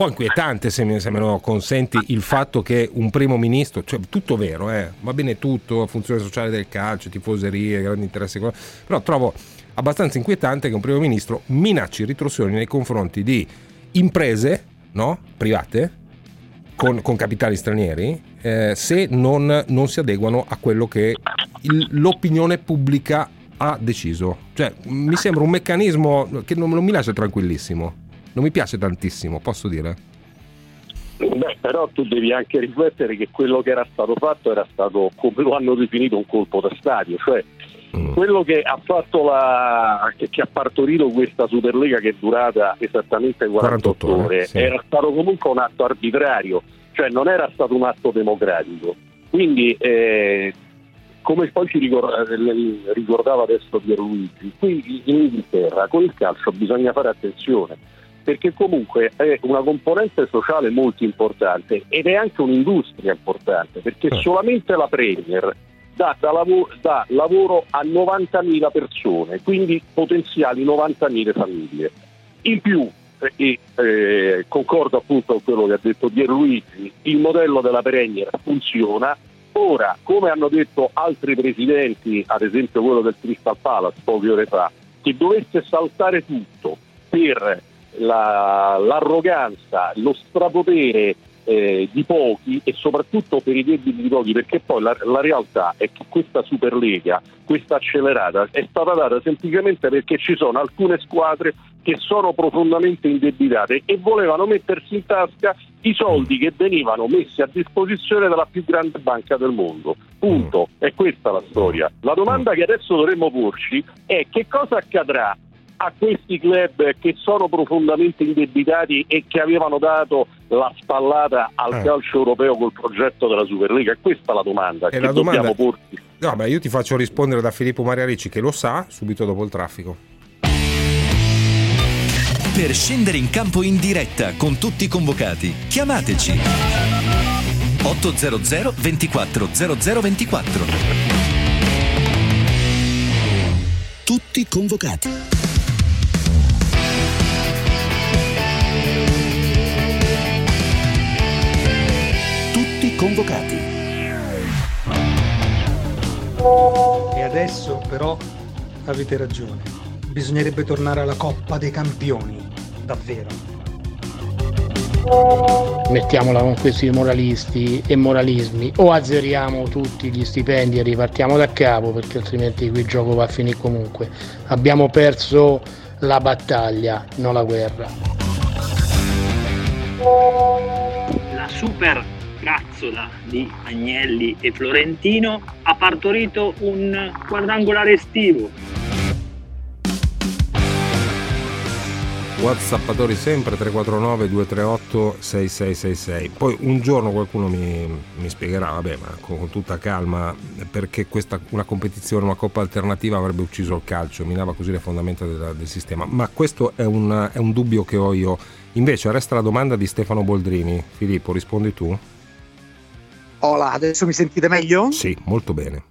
po' inquietante se, mi- se me lo consenti il fatto che un primo ministro, cioè tutto vero, eh, va bene tutto, funzione sociale del calcio, tifoserie, grandi interessi, però trovo abbastanza inquietante che un primo ministro minacci ritorsioni nei confronti di imprese no, private con, con capitali stranieri eh, se non, non si adeguano a quello che il- l'opinione pubblica ha deciso. Cioè, mi sembra un meccanismo che non, non mi lascia tranquillissimo. Non mi piace tantissimo, posso dire. Beh, però tu devi anche riflettere che quello che era stato fatto era stato, come lo hanno definito, un colpo da stadio, cioè quello che ha fatto la che, che ha partorito questa Superlega che è durata esattamente 48, 48 ore, sì. era stato comunque un atto arbitrario, cioè non era stato un atto democratico. Quindi eh, come poi ci ricor- ricordava adesso Pierluigi, qui in Inghilterra con il calcio bisogna fare attenzione perché comunque è una componente sociale molto importante ed è anche un'industria importante perché solamente la Premier dà, da lavo- dà lavoro a 90.000 persone, quindi potenziali 90.000 famiglie. In più, eh, e eh, concordo appunto con quello che ha detto Pierluigi, il modello della Premier funziona. Ora, come hanno detto altri presidenti, ad esempio quello del Crystal Palace poche ore fa, che dovesse saltare tutto per la- l'arroganza, lo strapotere eh, di pochi e soprattutto per i debiti di pochi, perché poi la, la realtà è che questa Superlega, questa accelerata, è stata data semplicemente perché ci sono alcune squadre che sono profondamente indebitate e volevano mettersi in tasca i soldi che venivano messi a disposizione dalla più grande banca del mondo. Punto. È questa la storia. La domanda che adesso dovremmo porci è che cosa accadrà a questi club che sono profondamente indebitati e che avevano dato la spallata al Eh. calcio europeo col progetto della Superlega? Questa è la domanda E che la domanda- dobbiamo porci. No, beh, io ti faccio rispondere da Filippo Maria Ricci che lo sa subito dopo il traffico. Per scendere in campo in diretta con tutti i convocati, chiamateci 800 24 0024. Tutti convocati. Convocati. E adesso però avete ragione. Bisognerebbe tornare alla Coppa dei Campioni, davvero. Mettiamola con questi moralisti e moralismi, o azzeriamo tutti gli stipendi e ripartiamo da capo perché altrimenti qui il gioco va a finire comunque. Abbiamo perso la battaglia, non la guerra. La super cazzola di Agnelli e Florentino ha partorito un quadrangolare estivo. Whatsappatori sempre 349 238 6666. Poi un giorno qualcuno mi, mi spiegherà, vabbè, ma con, con, tutta calma, perché questa, una competizione, una coppa alternativa avrebbe ucciso il calcio, minava così le fondamenta del, del sistema. Ma questo è un, è un dubbio che ho io. Invece resta la domanda di Stefano Boldrini. Filippo, rispondi tu? Hola, adesso mi sentite meglio? Sì, molto bene.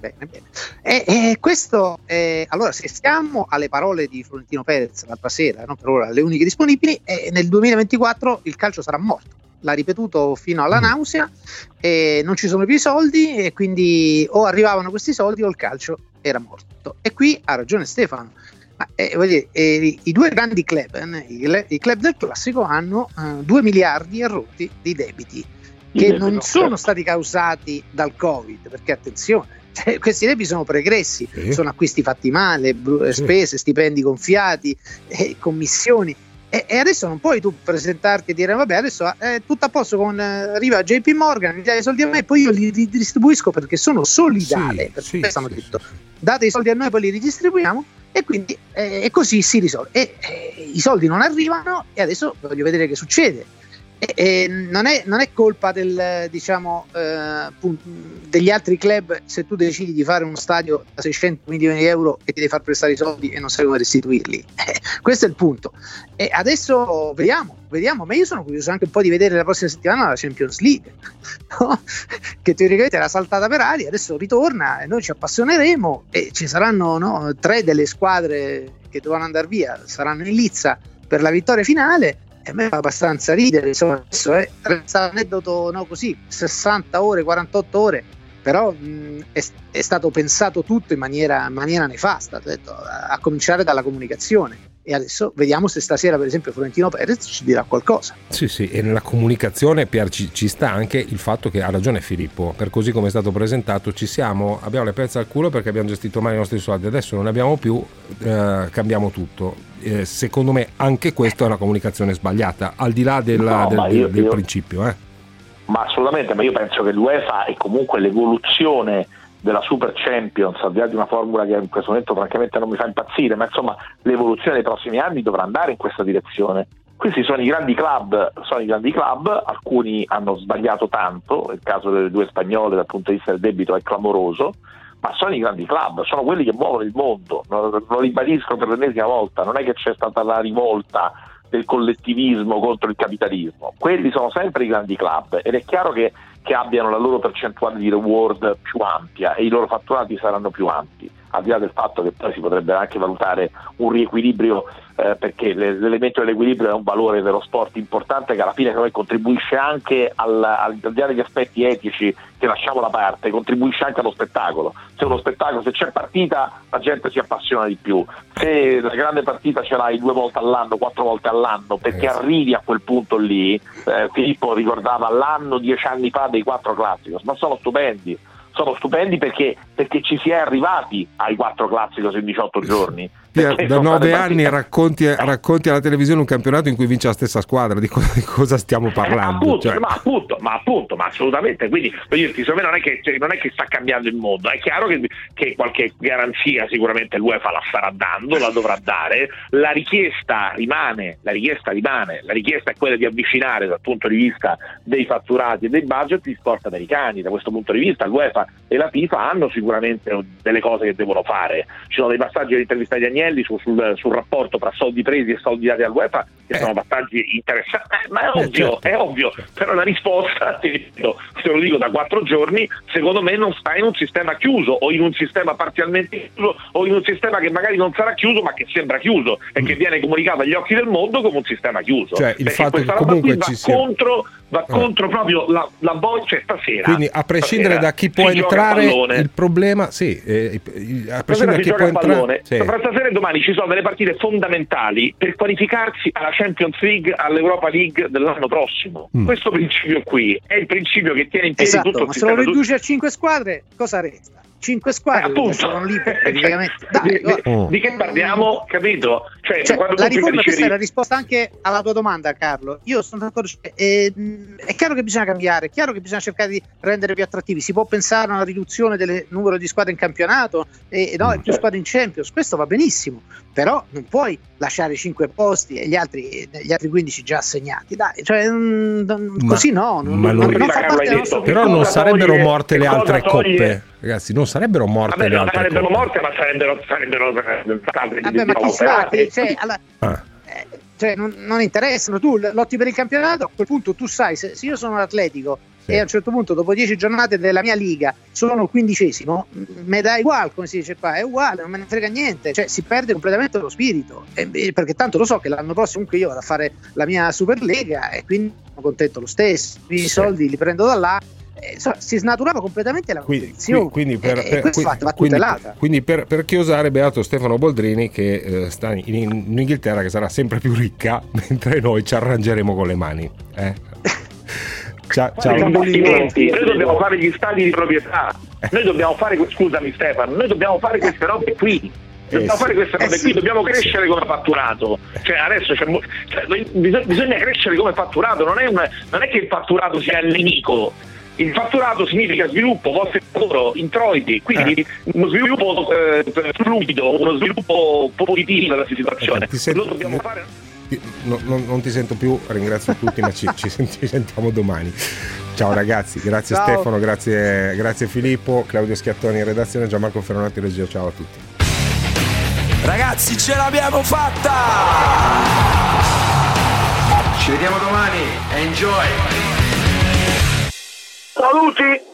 Bene, bene. E, e questo, eh, allora, se stiamo alle parole di Florentino Perez l'altra sera, no, per ora le uniche disponibili, eh, nel 2024 il calcio sarà morto. L'ha ripetuto fino alla nausea, e non ci sono più i soldi e quindi o arrivavano questi soldi o il calcio era morto. E qui ha ragione Stefano. Ma, eh, dire, eh, I due grandi club, eh, i, i, club del classico, hanno 2 miliardi e rotti di debiti che non sono stati causati dal Covid, perché attenzione, cioè, questi debiti sono pregressi, sì. sono acquisti fatti male, br- sì. spese, stipendi gonfiati, eh, commissioni. E, e, adesso non puoi tu presentarti e dire vabbè adesso è eh, tutto a posto con eh, arriva JP Morgan mi dai i soldi a me e poi io li ridistribuisco perché sono solidale sì, per sì, detto date i soldi a noi poi li ridistribuiamo e quindi eh, e così si risolve e, eh, i soldi non arrivano e adesso voglio vedere che succede e, e non, è, non, è, colpa del, diciamo, eh, degli altri club se tu decidi di fare uno stadio da 600 milioni di euro e ti devi far prestare i soldi e non sai come restituirli. Questo è il punto. E adesso vediamo, vediamo, ma io sono curioso anche un po' di vedere la prossima settimana la Champions League, no? che teoricamente era saltata per aria, adesso ritorna e noi ci appassioneremo e ci saranno no, tre delle squadre che dovranno andare via, saranno in lizza per la vittoria finale a me fa abbastanza ridere, insomma, adesso è un aneddoto no, così, 60 ore, 48 ore, però mh, è, è, stato pensato tutto in maniera, maniera nefasta, detto, a, a cominciare dalla comunicazione e adesso vediamo se stasera per esempio Florentino Perez ci dirà qualcosa. Sì, sì, e nella comunicazione Pier, ci, ci, sta anche il fatto che ha ragione Filippo, per così come è stato presentato ci siamo, abbiamo le pezze al culo perché abbiamo gestito male i nostri soldi, adesso non ne abbiamo più, eh, cambiamo tutto. Eh, secondo me anche questa è una comunicazione sbagliata, al di là della, no, del, io, del io... principio. Eh. Ma assolutamente, ma io penso che l'UEFA è comunque l'evoluzione della Super Champions, al di là di una formula che in questo momento francamente non mi fa impazzire, ma insomma l'evoluzione dei prossimi anni dovrà andare in questa direzione. Questi sono i grandi club, sono i grandi club, alcuni hanno sbagliato tanto, il caso delle due spagnole dal punto di vista del debito è clamoroso, ma sono i grandi club, sono quelli che muovono il mondo, lo ribadisco per l'ennesima volta, non è che c'è stata la rivolta del collettivismo contro il capitalismo, quelli sono sempre i grandi club ed è chiaro che che abbiano la loro percentuale di reward più ampia e i loro fatturati saranno più ampi, al di là del fatto che poi si potrebbe anche valutare un riequilibrio eh, perché l'elemento dell'equilibrio è un valore dello sport importante che alla fine contribuisce anche al, al, al di là degli aspetti etici che lasciamo da parte, contribuisce anche allo spettacolo. Se uno spettacolo, se c'è partita, la gente si appassiona di più. Se la grande partita ce l'hai due volte all'anno, quattro volte all'anno, perché esatto. arrivi a quel punto lì, eh, Filippo ricordava l'anno dieci anni fa dei quattro classicos, ma sono stupendi sono stupendi perché, perché, ci si è arrivati ai quattro classicos in 18 giorni. Da nove anni racconti, racconti, alla televisione un campionato in cui vince la stessa squadra, di, co- di cosa stiamo parlando? Eh, appunto, cioè. ma, appunto, ma, appunto, ma assolutamente. Quindi, dirti, secondo me non è, che, cioè, non è che sta cambiando il mondo, è chiaro che, che, qualche garanzia sicuramente l'UEFA la starà dando, la dovrà dare. La richiesta rimane, la richiesta rimane, la richiesta è quella di avvicinare dal punto di vista dei fatturati e dei budget gli sport americani. Da questo punto di vista l'UEFA e la FIFA hanno sicuramente delle cose che devono fare. Ci sono dei passaggi dell'intervista di Agnelli su, sul, sul, rapporto tra soldi presi e soldi dati all'UEFA che eh. sono passaggi interessanti, eh, ma è eh, ovvio, certo. è ovvio, però la risposta, te lo dico da quattro giorni, secondo me non sta in un sistema chiuso o in un sistema parzialmente chiuso o in un sistema che magari non sarà chiuso ma che sembra chiuso e mm. che viene comunicato agli occhi del mondo come un sistema chiuso. Cioè, il Perché fatto che comunque ci sia... contro va eh. contro proprio la, la voce stasera. Quindi a prescindere stasera da chi può entrare, il problema, sì, eh, a prescindere da chi può entrare, sì. stasera e domani ci sono delle partite fondamentali per qualificarsi alla Champions League, all'Europa League dell'anno prossimo. Mm. Questo principio qui è il principio che tiene in piedi Esatto, tutto il ma se lo riduci a 5 squadre, cosa resta? 5 squadre Eh, appunto. che sono lì praticamente. Dai, di, di- di che parliamo, capito? Cioè, Cioè, la riforma, questa dicevi- è la risposta anche alla tua domanda, Carlo. Io sono d'accordo. cioè, eh, è chiaro che bisogna cambiare, è chiaro che bisogna cercare di rendere più attrattivi. Si può pensare a una riduzione del numero di squadre in campionato e no, e più squadre in Champions. Questo va benissimo, però non puoi lasciare 5 posti e gli altri, gli altri 15 già assegnati. Dai, cioè, mh, Ma- così no, non, ma non- lui- non Però non sarebbero toglie- morte le altre toglie- coppe. Ragazzi, non sarebbero morte Vabbè, le non altre sarebbero coppe. morte, ma sarebbero, sarebbero eh, state Vabbè, ma chi diciamo, sa, operate. che- cioè, alla- Ah. eh, cioè, non, non interessano. Tu lotti per il campionato, a quel punto tu sai, se, se io sono l'Atletico e a un certo punto, dopo 10 giornate della mia liga, sono il quindicesimo, mi dà uguale, come si dice qua, è uguale, non me ne frega niente. Cioè, si perde completamente lo spirito. E- perché tanto lo so che l'anno prossimo comunque io vado a fare la mia Superlega e quindi sono contento lo stesso. I soldi li prendo da là. Eh, insomma, si snaturava completamente la Quindi, competizione. quindi per, e per- questo quindi- per, per chiosare Beato Stefano Boldrini che eh, sta in, in Inghilterra che sarà sempre più ricca mentre noi ci arrangeremo con le mani eh? ciao, ciao. noi dobbiamo fare gli stadi di proprietà. Noi dobbiamo fare, scusami Stefano, noi dobbiamo fare queste robe qui. Dobbiamo Eh sì. fare queste robe Eh sì. qui, dobbiamo crescere come fatturato. Cioè adesso cioè, noi- bisog- bisogna crescere come fatturato, non è, un- non è che il fatturato sia il nemico. Il fatturato significa sviluppo, posto di lavoro, introiti, quindi uno sviluppo eh, fluido, uno sviluppo positivo della situazione. Ti sento- Lo dobbiamo fare. No, non, non ti sento più, ringrazio tutti, ma ci, senti- ci sentiamo domani. Ciao ragazzi, grazie Ciao. Stefano, grazie, grazie Filippo, Claudio Schiattoni in redazione, Gianmarco Ferronati in regia, ciao a tutti. Ragazzi, ce l'abbiamo fatta! Ci vediamo domani. Enjoy. Saluti!